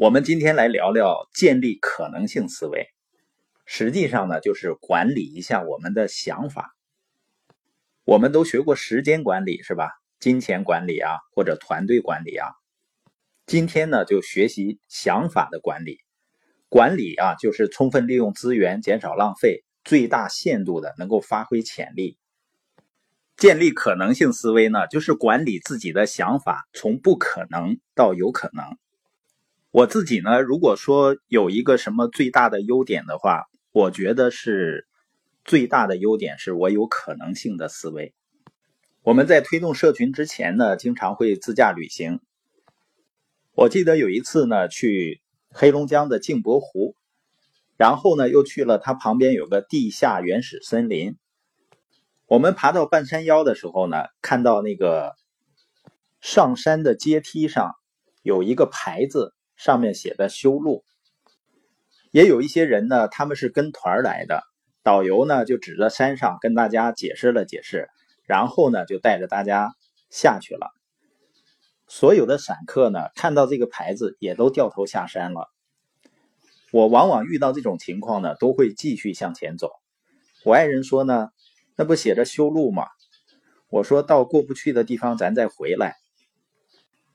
我们今天来聊聊建立可能性思维，实际上呢，就是管理一下我们的想法。我们都学过时间管理是吧？金钱管理啊，或者团队管理啊。今天呢，就学习想法的管理。管理啊，就是充分利用资源，减少浪费，最大限度的能够发挥潜力。建立可能性思维呢，就是管理自己的想法，从不可能到有可能。我自己呢，如果说有一个什么最大的优点的话，我觉得是最大的优点是我有可能性的思维。我们在推动社群之前呢，经常会自驾旅行。我记得有一次呢，去黑龙江的镜泊湖，然后呢又去了它旁边有个地下原始森林。我们爬到半山腰的时候呢，看到那个上山的阶梯上有一个牌子。上面写的修路，也有一些人呢，他们是跟团来的，导游呢就指着山上跟大家解释了解释，然后呢就带着大家下去了。所有的散客呢看到这个牌子也都掉头下山了。我往往遇到这种情况呢，都会继续向前走。我爱人说呢，那不写着修路吗？我说到过不去的地方咱再回来。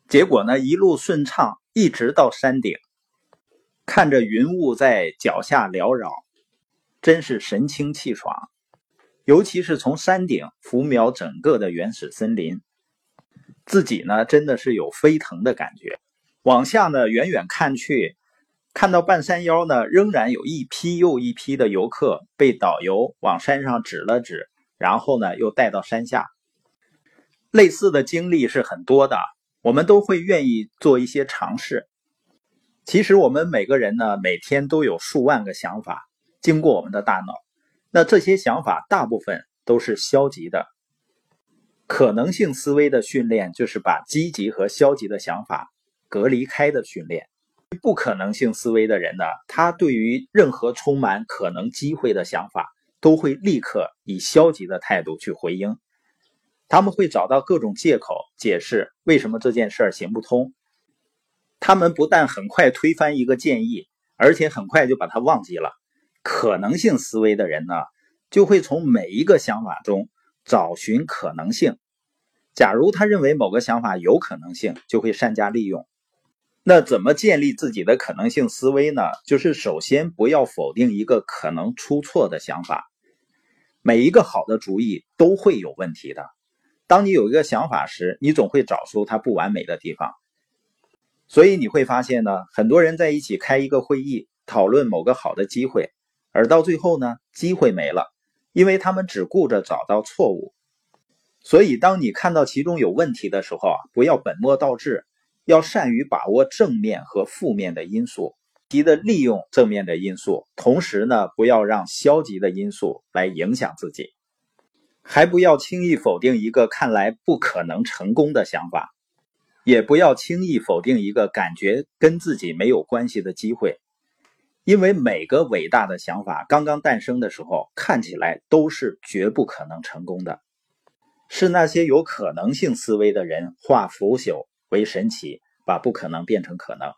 结果呢一路顺畅。一直到山顶，看着云雾在脚下缭绕，真是神清气爽。尤其是从山顶俯瞄整个的原始森林，自己呢真的是有飞腾的感觉。往下呢远远看去，看到半山腰呢仍然有一批又一批的游客被导游往山上指了指，然后呢又带到山下。类似的经历是很多的。我们都会愿意做一些尝试。其实我们每个人呢，每天都有数万个想法经过我们的大脑。那这些想法大部分都是消极的。可能性思维的训练就是把积极和消极的想法隔离开的训练。不可能性思维的人呢，他对于任何充满可能机会的想法，都会立刻以消极的态度去回应。他们会找到各种借口解释为什么这件事儿行不通。他们不但很快推翻一个建议，而且很快就把它忘记了。可能性思维的人呢，就会从每一个想法中找寻可能性。假如他认为某个想法有可能性，就会善加利用。那怎么建立自己的可能性思维呢？就是首先不要否定一个可能出错的想法。每一个好的主意都会有问题的。当你有一个想法时，你总会找出它不完美的地方。所以你会发现呢，很多人在一起开一个会议，讨论某个好的机会，而到最后呢，机会没了，因为他们只顾着找到错误。所以，当你看到其中有问题的时候啊，不要本末倒置，要善于把握正面和负面的因素，积极的利用正面的因素，同时呢，不要让消极的因素来影响自己。还不要轻易否定一个看来不可能成功的想法，也不要轻易否定一个感觉跟自己没有关系的机会，因为每个伟大的想法刚刚诞生的时候，看起来都是绝不可能成功的。是那些有可能性思维的人化腐朽为神奇，把不可能变成可能。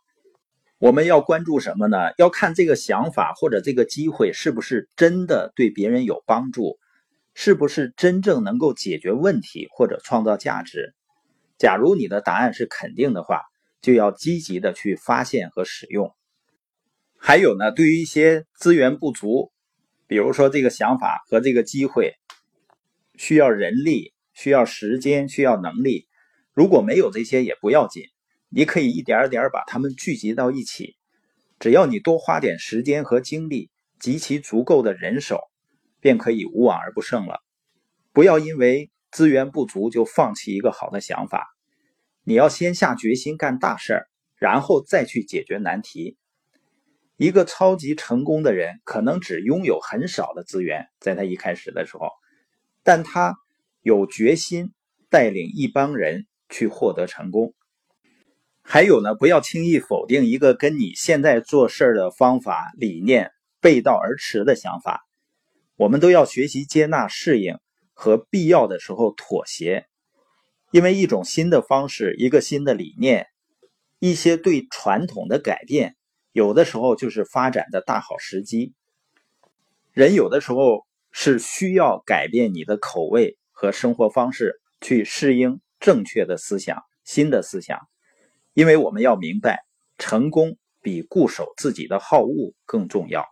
我们要关注什么呢？要看这个想法或者这个机会是不是真的对别人有帮助。是不是真正能够解决问题或者创造价值？假如你的答案是肯定的话，就要积极的去发现和使用。还有呢，对于一些资源不足，比如说这个想法和这个机会需要人力、需要时间、需要能力，如果没有这些也不要紧，你可以一点点把它们聚集到一起。只要你多花点时间和精力，集齐足够的人手。便可以无往而不胜了。不要因为资源不足就放弃一个好的想法，你要先下决心干大事儿，然后再去解决难题。一个超级成功的人可能只拥有很少的资源，在他一开始的时候，但他有决心带领一帮人去获得成功。还有呢，不要轻易否定一个跟你现在做事的方法理念背道而驰的想法。我们都要学习接纳、适应和必要的时候妥协，因为一种新的方式、一个新的理念、一些对传统的改变，有的时候就是发展的大好时机。人有的时候是需要改变你的口味和生活方式，去适应正确的思想、新的思想。因为我们要明白，成功比固守自己的好恶更重要。